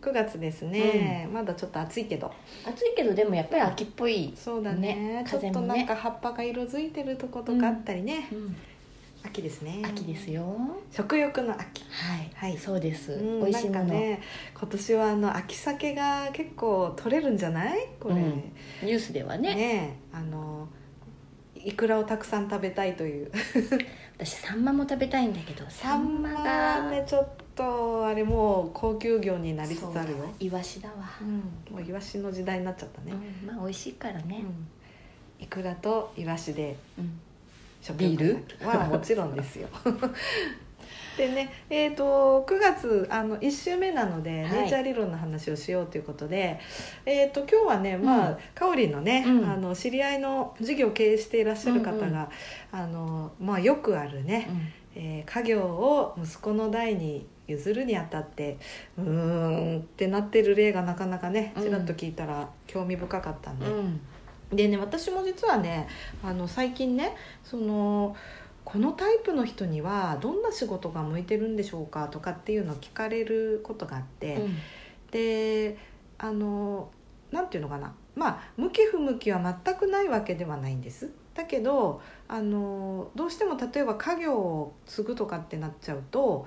9月ですね、まだちょっと暑いけど。暑いけどでもやっぱり秋っぽいそうだね。ねちょっとなんか葉っぱが色づいてるとことかあったりね。うん秋ですね。秋です。よ食欲の秋。はい、はいそうです、うん美味しいもの、ね、今年はあの秋鮭が結構取れるんじゃない？これ。うんねニュースではねあのイクラをたくさん食べたいという。私サンマも食べたいんだけどサンマがねちょっとあれもう高級魚になりつつあるよ。イワシだわ、うん、もうイワシの時代になっちゃったね。うん。まあ美味しいからね、うん。イクラとイワシでうん。食ビール？はもちろんですよ。でねえー、と9月あの1週目なので、はい。ネイチャー理論の話をしようということで、えー、と今日はねまあ、うん。かおりんのね、うん。あの知り合いの事業を経営していらっしゃる方が、うんうんあのまあ、よくあるね、えー家業を息子の代に譲るにあたってうーんってなってる例がなかなかねうん。ちらっと聞いたら興味深かったんで、うん。でね私も実はねあの最近ねそのこのタイプの人にはどんな仕事が向いてるんでしょうかとかっていうのを聞かれることがあって、うん。であのなんていうのかな。まあ向き不向きは全くないわけではないんです。だけどあのどうしても例えば家業を継ぐとかってなっちゃうと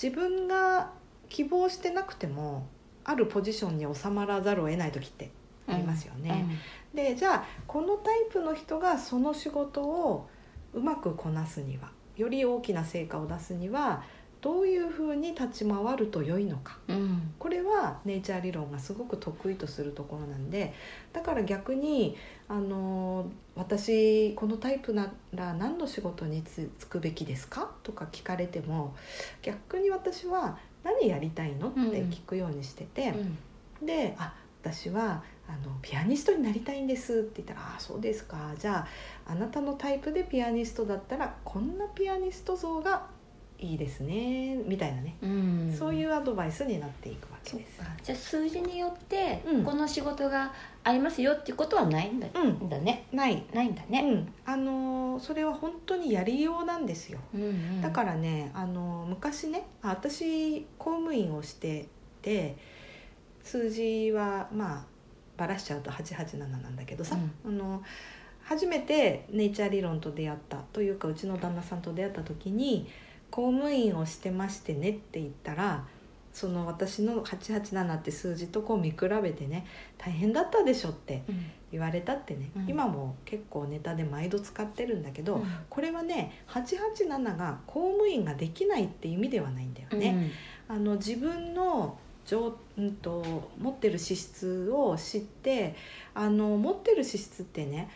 自分が希望してなくてもあるポジションに収まらざるを得ない時ってありますよね。でじゃあこのタイプの人がその仕事をうまくこなすにはより大きな成果を出すにはどういうふうに立ち回ると良いのか。うん。うんこれはネイチャー理論がすごく得意とするところなんでだから逆にあの私このタイプなら何の仕事につ就くべきですか？とか聞かれても逆に私は何やりたいの？って聞くようにしてて。うん。で「あ私はあのピアニストになりたいんです」って言ったら「あそうですか。じゃああなたのタイプでピアニストだったらこんなピアニスト像がいいですね」みたいなね、うん。そういうアドバイスになっていくわけです。か。じゃあ数字によって、うん。この仕事が合いますよっていうことはないんだ,、うん。だね。ない、ないんだね、うん、あのそれは本当にやりようなんですよ。うんうん。だからねあの昔ねあ私公務員をしてて数字はまあばらしちゃうと887なんだけどさ、あの初めてネイチャー理論と出会ったというかうちの旦那さんと出会った時に公務員をしてましてねって言ったらその私の887って数字とこう見比べてね大変だったでしょってうん。言われたってね、うん。今も結構ネタで毎度使ってるんだけど、うん。これはね887が公務員ができないって意味ではないんだよね。あの自分の上、うん、と持ってる資質を知ってあの持ってる資質ってね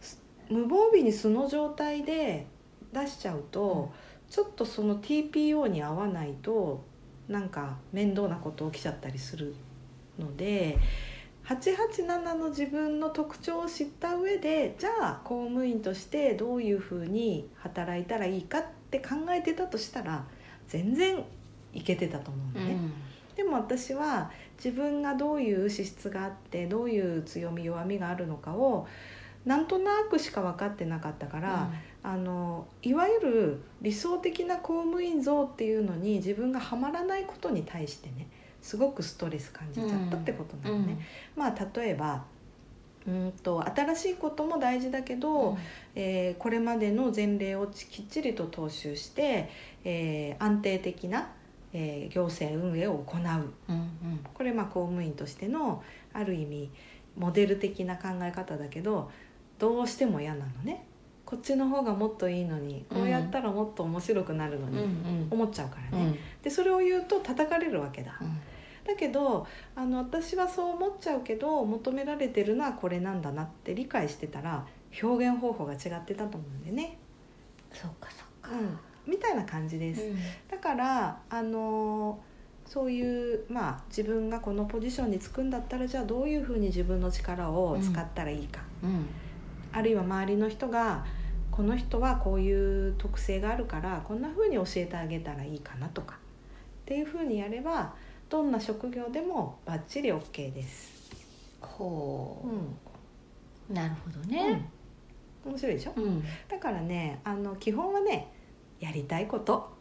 す無防備に素の状態で出しちゃうと、ちょっとその TPO に合わないとなんか面倒なこと起きちゃったりするので887の自分の特徴を知った上でじゃあ公務員としてどういうふうに働いたらいいかって考えてたとしたら全然いけてたと思うのね。でも私は自分がどういう資質があってどういう強み弱みがあるのかをなんとなくしか分かってなかったから、あのいわゆる理想的な公務員像っていうのに自分がはまらないことに対してねすごくストレス感じちゃったってことなのね。まあ例えばうんと新しいことも大事だけど、えーこれまでの前例をきっちりと踏襲して、えー安定的な、えー行政運営を行う。うんうん。これまあ公務員としてのある意味モデル的な考え方だけどどうしても嫌なのね。こっちの方がもっといいのにこうやったらもっと面白くなるのにん思っちゃうからね、うん。でそれを言うと叩かれるわけだ。うん。だけどあの私はそう思っちゃうけど求められてるのはこれなんだなって理解してたら表現方法が違ってたと思うんでね、そうかそうか。うん、みたいな感じです、うん。だからあのそういうまあ自分がこのポジションにつくんだったらじゃあどういうふうに自分の力を使ったらいいか、うんあるいは周りの人がこの人はこういう特性があるからこんなふうに教えてあげたらいいかなとかっていうふうにやればどんな職業でもバッチリ OK です。ほう。うなるほどんね。うん、面白いでしょ？うん。だからねあの基本はねやりたいこと。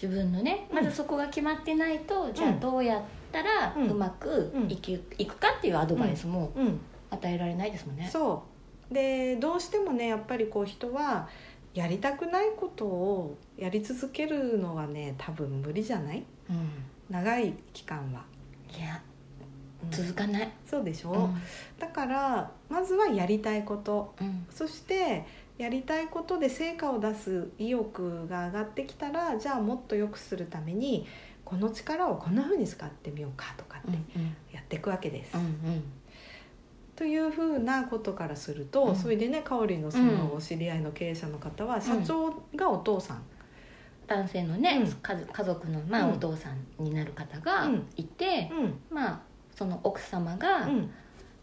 自分のねうん。まずそこが決まってないと、じゃあどうやったらうまくいき、いくかっていうアドバイスもうん。与えられないですもんね。そうでどうしてもねやっぱりこう人はやりたくないことをやり続けるのはね多分無理じゃない？うん、長い期間は、いやうん。続かない。そうでしょ、うん。だからまずはやりたいこと。うん。そしてやりたいことで成果を出す意欲が上がってきたらじゃあもっと良くするためにこの力をこんな風に使ってみようかとかってうんやっていくわけです。うんうんというふうなことからすると、うん。それでね香りのそのお知り合いの経営者の方は社長がお父さん、男性のね、うん。家族の、まあうんお父さんになる方がうん。いて、うん。まあその奥様が、うん、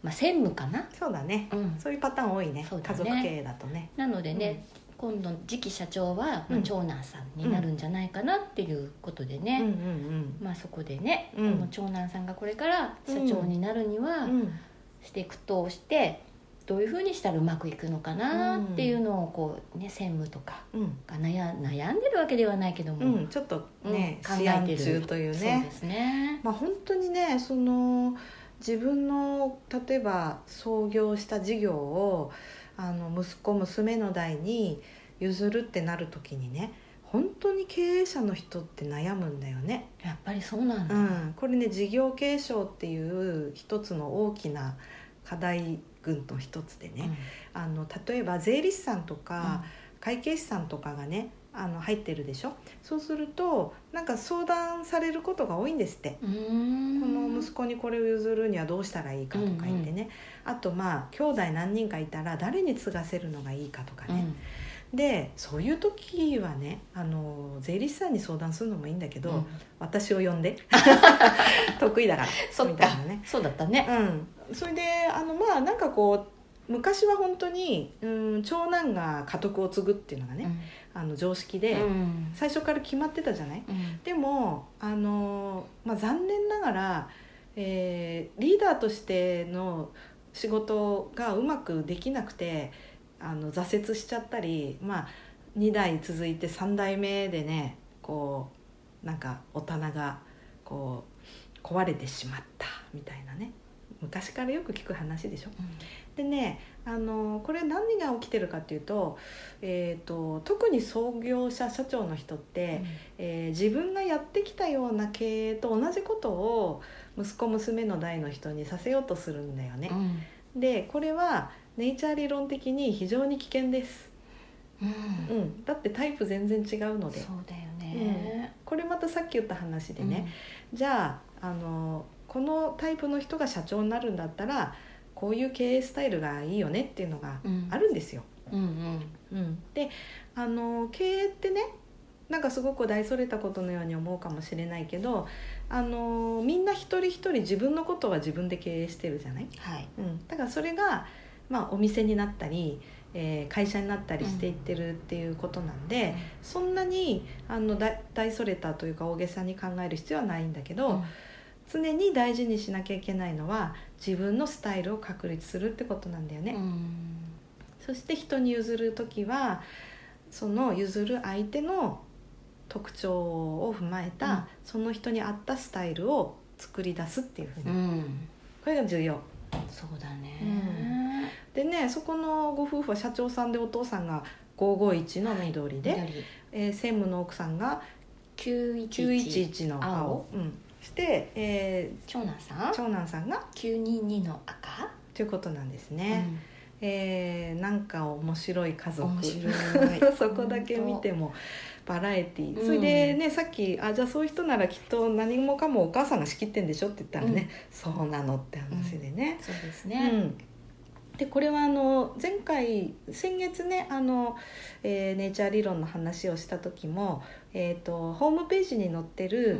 まあ、専務かな、そうだね。うん、そういうパターン多いね。ね。家族経営だとね。なのでね、今度次期社長は、まあうん。長男さんになるんじゃないかなっていうことでね、うんうんまあそこでね、うん。この長男さんがこれから社長になるには、うんうんしていくとしてどういうふうにしたらうまくいくのかなっていうのをこうね専務とかうんが悩悩んでるわけではないけども、うん、ちょっとね、うん試案中というねそうですね。まあ本当にねその自分の例えば創業した事業をあの息子娘の代に譲るってなる時にね本当に経営者の人って悩むんだよね。やっぱりそうなんだ。うん、これね事業継承っていう一つの大きな課題群の一つでね、あの例えば税理士さんとか、会計士さんとかがねあの入ってるでしょ？そうするとなんか相談されることが多いんですって。この息子にこれを譲るにはどうしたらいいかとか言ってね、あとまあ兄弟何人かいたら誰に継がせるのがいいかとかね、でそういう時はねあの税理士さんに相談するのもいいんだけど、うん。私を呼んで 得意だからそみたいなね。そうだったね。うん、それであのまあなんかこう昔は本当に、うん、長男が家督を継ぐっていうのがね、あの常識で、うん。最初から決まってたじゃない？うん。でもあの、まあ、残念ながら、えーリーダーとしての仕事がうまくできなくてあの挫折しちゃったり、まあ、2代続いて3代目でねこうなんかお棚がこう壊れてしまったみたいなね昔からよく聞く話でしょ。でねあのこれ何が起きてるかっていうと,、えー、と特に創業者社長の人って、えー自分がやってきたような経営と同じことを息子娘の代の人にさせようとするんだよねう。んでこれはネイチャー理論的に非常に危険です、うん。うん、だってタイプ全然違うので。そうだよね。これまたさっき言った話でね、じゃああのこのタイプの人が社長になるんだったらこういう経営スタイルがいいよねっていうのがうん。あるんですよ。うんうん。うん、であの経営ってねなんかすごく大それたことのように思うかもしれないけどあのみんな一人一人自分のことは自分で経営してるじゃない、はい。うん、だからそれが、まあ、お店になったり、えー会社になったりしていってるっていうことなんで、そんなにあの大大それたというか大げさに考える必要はないんだけど、常に大事にしなきゃいけないのは自分のスタイルを確立するってことなんだよね。うん。そして人に譲る時はその譲る相手の特徴を踏まえた、うん。その人に合ったスタイルを作り出すっていうふうに、うん。これが重要そうだね。でねそこのご夫婦は社長さんでお父さんが551の緑で、緑。えー専務の奥さんが九一911の青。青。うん、して、え長男さーん？長男さんが九二二の赤？ということなんですね、えーなんか面白い家族。そこだけ見てもバラエティー。うん。それでねさっきあじゃあそういう人ならきっと何もかもお母さんが仕切ってんでしょって言ったらね、そうなのって話でね。そうですうね。ん。でこれはあの前回先月ねあの、えーネイチャー理論の話をした時も、えー、とホームページに載ってる、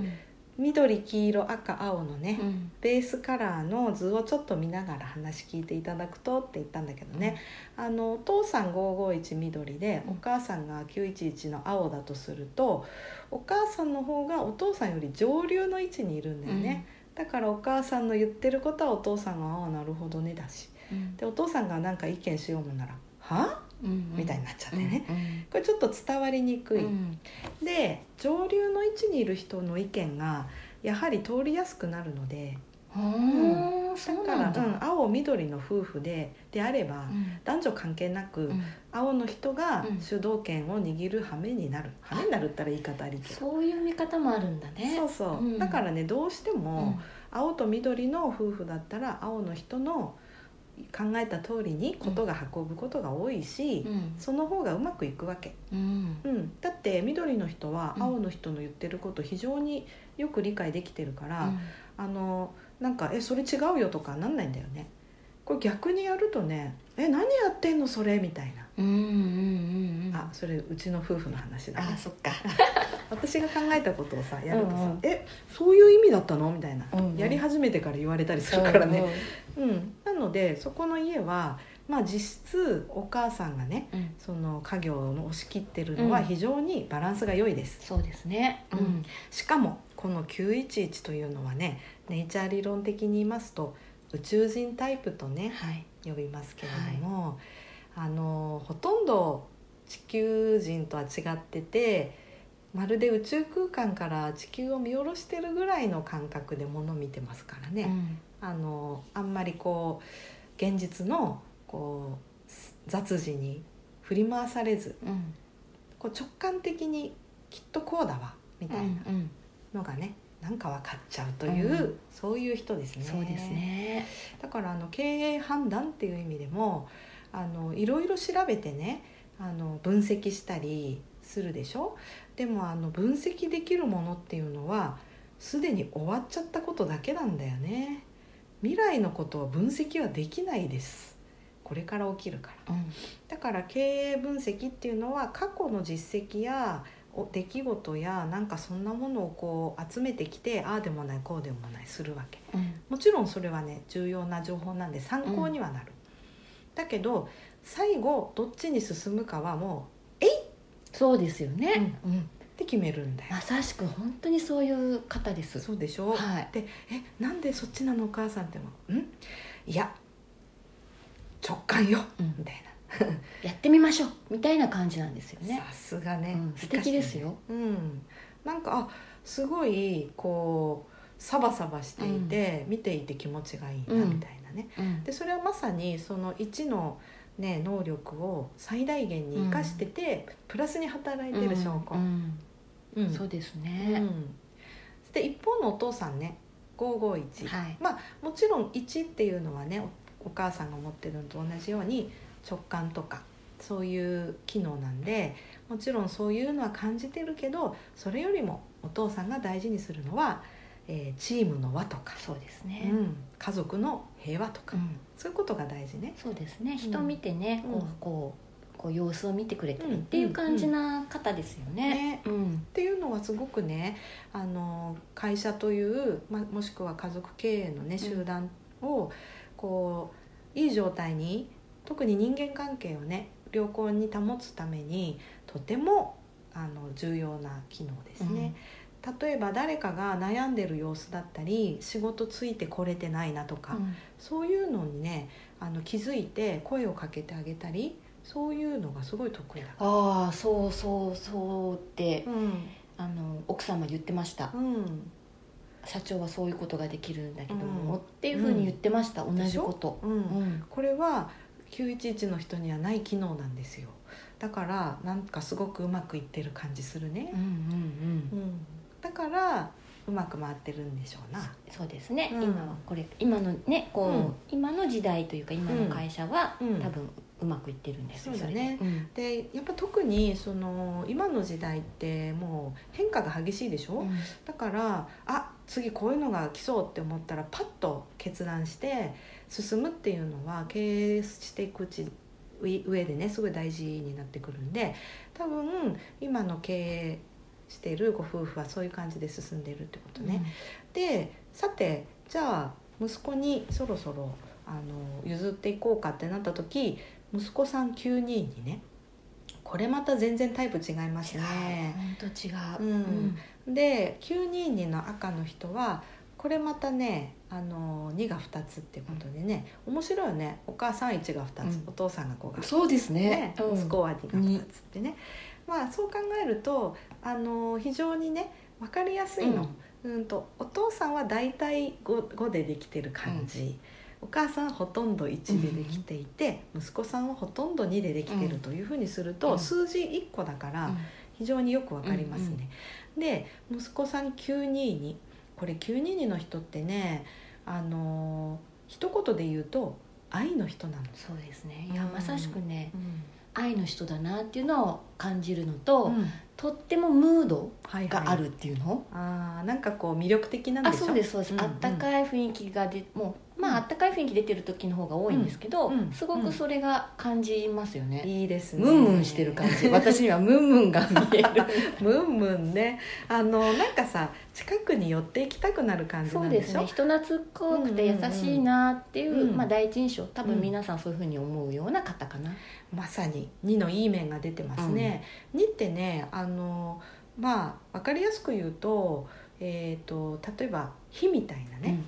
緑黄色赤青のね、うん。ベースカラーの図をちょっと見ながら話聞いていただくとって言ったんだけどね、あのお父さん551緑でうん。お母さんが911の青だとするとお母さんの方がお父さんより上流の位置にいるんだよね、だからお母さんの言ってることはお父さんが「ああなるほどね」だし。うん。でお父さんが何か意見しようもんなら「は？うんみたいになっちゃってね、うんこれちょっと伝わりにくい、うん。で上流の位置にいる人の意見がやはり通りやすくなるのでうん。だ。から、うん、青緑の夫婦でであれば、うん。男女関係なく、うん。青の人がうん。主導権を握る羽目になる、羽目になるったら言い方ありけど。そういう見方もあるんだね。そうそう、うん。だからねどうしてうもん。青と緑の夫婦だったら青の人の考えた通りにことが運ぶことが多いし、うん。その方がうまくいくわけ、うん。うん、だって緑の人はうん。青の人の言ってること非常によく理解できてるから、あのなんか「えそれ違うよ」とかなんないんだよねこれ逆にやるとね「え何やってんのそれ」みたいな、うんうんうんうんあそれうちの夫婦の話だね。あそっか。私が考えたことをさやるとさ「うんうんえそういう意味だったの?」みたいな、うんうん。やり始めてから言われたりするからね、ううん。なのでそこの家はまあ実質お母さんがねんうん。その家業を押し切ってるのはうん。非常にバランスが良いです、そうですね。うん。しかもこの911というのはねネイチャー理論的に言いますと宇宙人タイプとねはい。呼びますけれども、あのほとんど地球人とは違っててまるで宇宙空間から地球を見下ろしてるぐらいの感覚で物見てますからね、うん。あのあんまりこう現実のこう雑事に振り回されずうん。こう直感的にきっとこうだわみたいなうんのがねなんか分かっちゃうという、うん。そういう人ですね。そうですね。だからあの経営判断っていう意味でもあのいろいろ調べてねあの分析したりするでしょ？でもあの分析できるものっていうのはすでに終わっちゃったことだけなんだよね。未来のことを分析はできないです。これから起きるから。うん。だから経営分析っていうのは過去の実績やお出来事やなんかそんなものをこう集めてきてああでもないこうでもないするわけ。うん。もちろんそれはね重要な情報なんで参考にはなる、だけど最後どっちに進むかはもそうですよう、ねうん。って決めるんだよ、まさしく本当にそういう方です。そうでしょ、はい。で「えなんでそっちなのお母さん」っても「ん？いや直感よ」うん。みたい やってみましょうみたいな感じなんですよな、ね。さすがね、うん素敵ですよ。うん。なんかあすごいこうサバサバしていて、見ていて気持ちがいいなうんみたいなね、うん。でそれはまさにその1の、ね、能力を最大限に生かしてて、プラスに働いてる証拠、うん。うん。そうですうね。んで一方のお父さんね551、はい。まあもちろん1っていうのはねおお母さんが持ってるのと同じように直感とかそういう機能なんでもちろんそういうのは感じてるけどそれよりもお父さんが大事にするのは、えーチームの輪とか、そうですうねん、家族の平和とか、うん。そういうことが大事ね。そうですね。人見てねうん。こうこうこう様子を見てくれたりうん。っていう感じな方ですよね。ね。うん。っていうのはすごくねあの会社という、ま、もしくは家族経営のね集団をこういい状態に特に人間関係をね良好に保つためにとてもあの重要な機能ですね。例えば誰かが悩んでる様子だったり仕事ついてこれてないなとか、うん。そういうのにねあの気づいて声をかけてあげたりそういうのがすごい得意だから。ああそうそうそうってうん。あの奥様言ってました。うん。社長はそういうことができるんだけども、うん。っていうふうに言ってました、ん。同じこと、うん。うん。これは911の人にはない機能なんですよ。だからなんかすごくうまくいってる感じするね。うん、うんうん。うん。だからうまく回ってるんでしょうな。そうですね、うん。今はこれ今のねこう、うん。今の時代というか今の会社は、うん。多分うまくいってるんですよね。れでやっぱ特にその今の時代ってもう変化が激しいでしょ、うん。だからあ次こういうのが来そうって思ったらパッと決断して進むっていうのは経営していくうち上上でねすごい大事になってくるんで多分今の経営しているご夫婦はそういう感じで進んでいるってことね。でさてじゃあ息子にそろそろあの譲っていこうかってなった時息子さん9人にねこれまた全然タイプ違いますね。本当違う、うん、で922の赤の人はこれまたねあの2が2つってことでね面白いよね。お母さん1が2つ、うん。お父さんが5が2つ。そうですね。ねうん。息子は2が2つってね、まあそう考えるとあの非常にね分かりやすいの、うん、とお父さんは大体 5, 5でできてる感じ、お母さんはほとんど1でできていて、息子さんはほとんど2でできてるというふうにすると、うん。数字1個だから非常によくわかりますね。で息子さん922これ922の人ってねあのー一言で言うと愛の人なの。そうですね。いやうん。まさしくねうん。愛の人だなっていうのを感じるのと、うん。とってもムードはいはい。があるっていうの、あーなんかこう魅力的なんであしょ？そうですそうです、んん。あったかい雰囲気がでもうまああったかい雰囲気出てる時の方が多いんですけど、うん。うん。すごくそれが感じますよね、いいですね。ムンムンしてる感じ。私にはムンムンが見える。ムンムンね。あのなんかさ近くに寄っていきたくなる感じそうなんでしょ？ですね。人懐っこくて優しいなっていう、うん。まあ、第一印象。多分皆さんそういうふうに思うような方かな、まさに2のいい面が出てますね、2ってねあのまあ分かりやすく言うと,、えー、と例えば火みたいなね、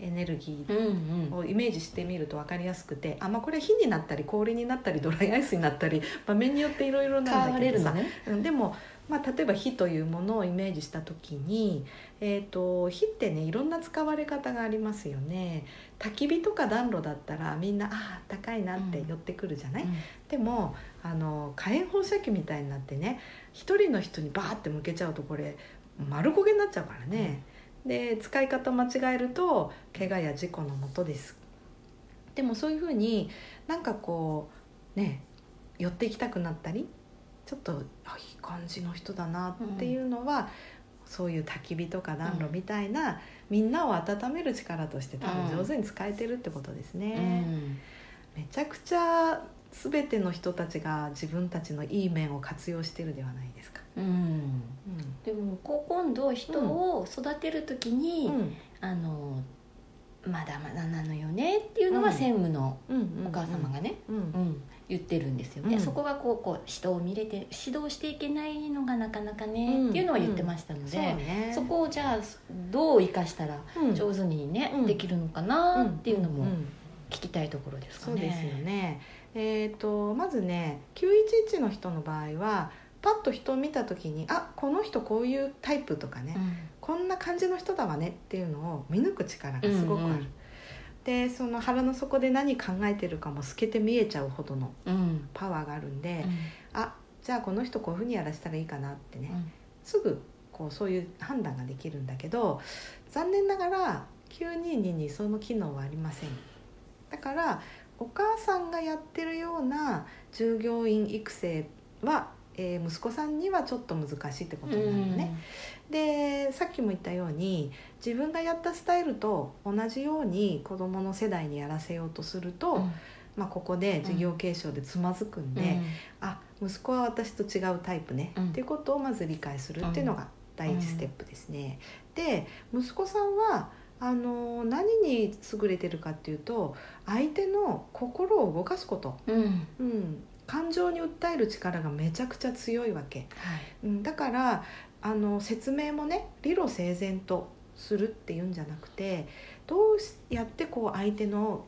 エネルギーうんうん。うんをイメージしてみると分かりやすくてあ、まあ、これは火になったり氷になったりドライアイスになったり 場面によっていろいろ変なんだけどさ、ね。うん、でも、まあ、例えば火というものをイメージした時に、えー、と火ってねいろんな使われ方がありますよね。焚き火とか暖炉だったらみんなああったかいなって寄ってくるじゃない、でもあの火炎放射器みたいになってね一人の人にバーって向けちゃうとこれ丸焦げになっちゃうからね、で使い方間違えると怪我や事故のもとです。でもそういうふうになんかこうね寄っていきたくなったりちょっとあいい感じの人だなっていうのは、そういう焚き火とか暖炉みたいな、みんなを温める力として多分上手に使えてるってことですね。うん。めちゃくちゃ全ての人たちが自分たちのいい面を活用してるではないですか。うん。でもこう今度人を育てる時に、うん。あのまだまだなのよねっていうのは専務のうんうんお母様がね、うん。うん言ってるんですよね、うん。そこがこうこう人を見れて指導していけないのがなかなかね、うん。っていうのは言ってましたのそうで、ね。そこをじゃあどう生かしたらうん上手にね、うん。できるのかなっていうのもん。ん。聞きたいところですかね。そうですよね。えっ、とまずね911の人の場合はパッと人を見た時にあこの人こういうタイプとかね、こんな感じの人だわねっていうのを見抜く力がすごくある。うんうんでその腹の底で何考えてるかも透けて見えちゃうほどのうん。うんパワーがあるんで、うん。あじゃあこの人こういうふうにやらせたらいいかなってね、うん。すぐこうそういう判断ができるんだけど残念ながら922にその機能はありません。だからお母さんがやってるような従業員育成は、えー息子さんにはちょっと難しいってことになるよね、でさっきも言ったように自分がやったスタイルと同じように子どもの世代にやらせようとすると、うん。まあ、ここで事業継承でつまずくんで、うん。あ息子は私と違うタイプね、うん。っていうことをまず理解するっていうのが第一ステップですね。で息子さんはあの何に優れてるかっていうと相手の心を動かすこと、うん。うん、感情に訴える力がめちゃくちゃ強いわけ、はい。うん、だからあの説明もね理路整然とするっていうんじゃなくてどうやってこう相手の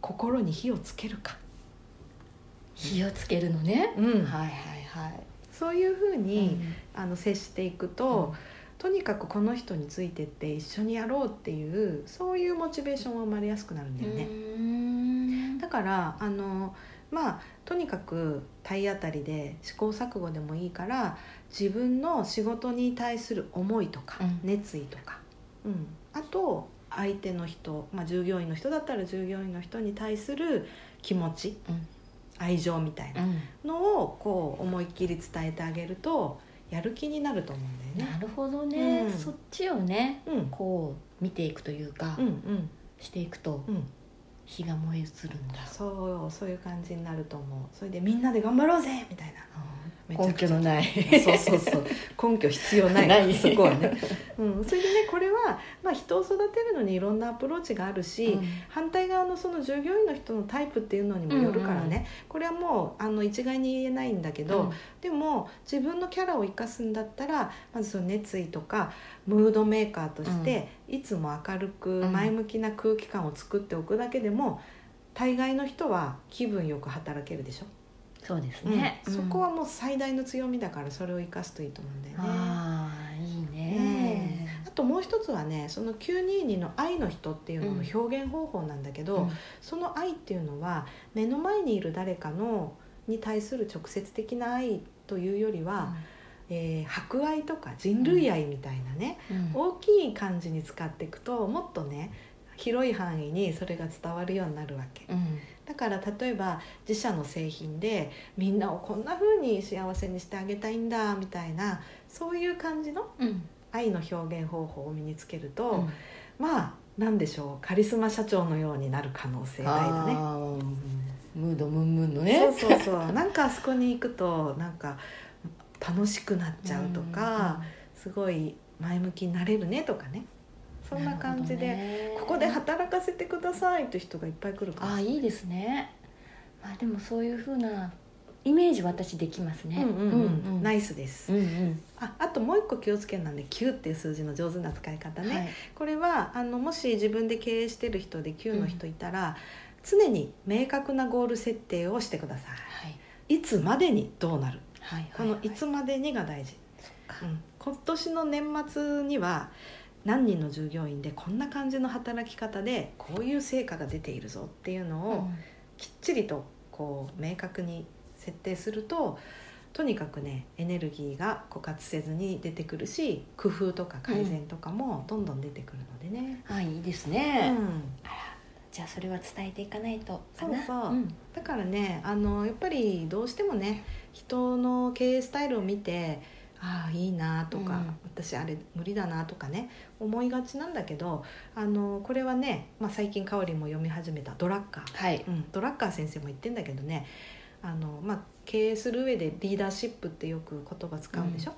心に火をつけるか、火をつけるのね、うん。はいはいはい。そういうふうに、うん。あの接していくと、とにかくこの人についてって一緒にやろうっていうそういうモチベーションが生まれやすくなるんだよね。うん。だからあのまあとにかく体当たりで試行錯誤でもいいから自分の仕事に対する思いとか、うん。熱意とか、うん、あと相手の人、まあ、従業員の人だったら従業員の人に対する気持ち、うん。愛情みたいなうん。のをこう思いっきり伝えてあげるとやる気になると思うんだよね。なるほどね、うん。そっちをねうん。こう見ていくというか、うんうん。していくと。うん火が燃え移るんだ。そうそういう感じになると思う。それでみんなで頑張ろうぜ！みたいな。根拠のない。そうそうそう。根拠必要ない。ない。そこはね、うん、それでねこれは、まあ、人を育てるのにいろんなアプローチがあるし、うん。反対側のその従業員の人のタイプっていうのにもよるからね、うんうん。これはもうあの一概に言えないんだけど、うん。でも自分のキャラを生かすんだったらまずその熱意とかムードメーカーとして、いつも明るくうん。前向きな空気感を作っておくだけでも大概の人は気分よく働けるでしょ、そうですね、うん。そこはもう最大の強みだからそれを生かすといいと思うんだよね。ああいいね、あともう一つはねその922の愛の人っていうのの表現方法なんだけど、うん。その愛っていうのは目の前にいる誰かのに対する直接的な愛というよりは、えー博愛とか人類愛みたいなね、うん。大きい感じに使っていくともっとね広い範囲にそれが伝わるようになるわけ。うん。だから例えば自社の製品でみんなをこんな風に幸せにしてあげたいんだみたいなそういう感じのうん。愛の表現方法を身につけると、うん。まあなんでしょうカリスマ社長のようになる可能性大だね。ムードムンムンのね。そうそうそう。なんかあそこに行くとなんか楽しくなっちゃうとか、すごい前向きになれるねとかね。そんな感じで、でここで働かせてくださいという人がいっぱい来るかもしれない。ああいいですね。まあでもそういうふうなイメージ私できますね。うんうんうん。うんナイスです、うんうん。ああともう一個気をつけるのはね9っていう数字の上手な使い方ね、はい。これはあのもし自分で経営してる人で9の人いたら、常に明確なゴール設定をしてくださはいい。いつまでにどうなる？はいこの「いつまでに」が大事、うん。今年の年末には何人の従業員でこんな感じの働き方でこういう成果が出ているぞっていうのをきっちりとこう明確に設定するととにかくねエネルギーが枯渇せずに出てくるし工夫とか改善とかもどんどん出てくるのでね、うん。はいいいですうね、ん、じゃあそれは伝えていかないとかな。そうそう。ん。だからねあのやっぱりどうしてもね人の経営スタイルを見てああいいなとか、うん。私あれ無理だなとかね思いがちなんだけどあのこれはね、まあ、最近かおりも読み始めたドラッカー、はい。うん、ドラッカー先生も言ってんだけどねあの、まあ、経営する上でリーダーシップってよく言葉使うでしょ、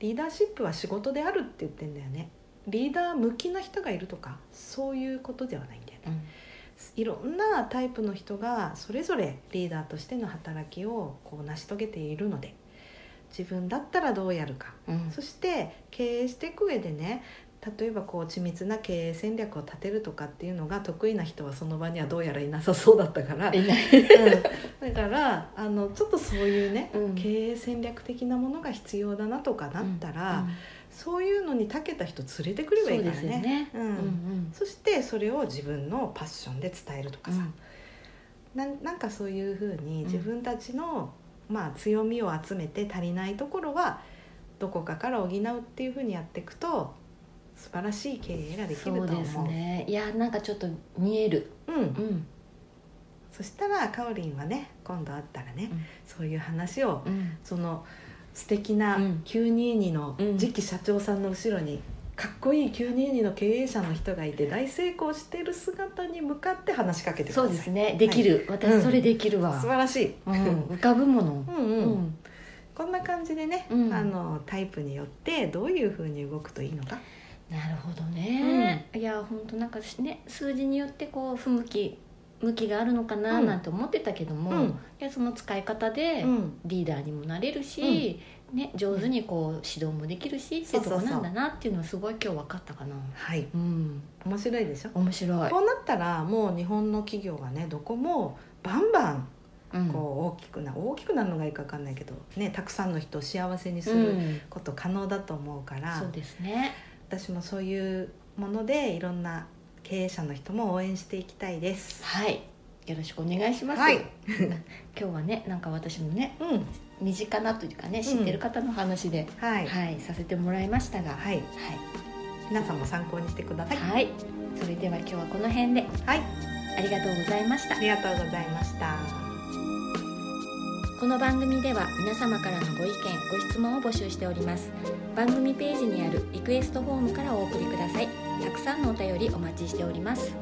リーダーシップは仕事であるって言ってんだよね。リーダー向きな人がいるとかそういうことではないんだよね。うんいろんなタイプの人がそれぞれリーダーとしての働きをこう成し遂げているので自分だったらどうやるか、うん。そして経営していく上でね例えばこう緻密な経営戦略を立てるとかっていうのが得意な人はその場にはどうやらいなさそうだったから、うん。だからあのちょっとそういうね、うん。経営戦略的なものが必要だなとかなったら、うんそういうのに長けた人連れてくればいいからね。ね。うん。うんそしてそれを自分のパッションで伝えるとかさ、うん。なんなんかそういうふうにん。自分たちの、まあ、強みを集めて足りないところはどこかから補うっていうふうにやっていくと素晴らしい経営ができると思う。そうですね。いやなんかちょっと見える。うん、うん。そしたらかおりんはね今度会ったらね、うん。そういう話をうん。その素敵なうん。922のうん次期社長さんの後ろにかっこいい922の経営者の人がいて大成功している姿に向かって話しかけてくださいそうですね。できる、うん私それできるわ、素晴らしい、うん、浮かぶもの。うんううん。んこんな感じでね、うん。あのタイプによってどういうふうに動くといいのか。なるほどね、いや本当なんかね数字によってこう不向き向きがあるのかなうん。なんて思ってたけども、うん。いやその使い方でうん。リーダーにもなれるし、ね、上手にこう指導もできるしってとこなんだなっていうのはすごい今日分かったかな。はい。うん。面白いでしょ、面白い。こうなったらもう日本の企業はねどこもバンバンうん。こう大きくな、大きくなるのがいいか分かんないけど、ね、たくさんの人を幸せにするうん。こと可能だと思うから、そうですね。私もそういうものでいろんな経営者の人も応援していきたいです。はい。よろしくお願いします、はい。今日はねなんか私のねうん、身近なというかね知ってる方の話で、はい、はいさせてもらいましたがはい、は皆さんも参考にしてください、い。はい、それでは今日はこの辺で。はい、ありがとうございました。ありがとうございました。この番組では皆様からのご意見ご質問を募集しております。番組ページにあるリクエストフォームからお送りくださいたくさんのお便りお待ちしております。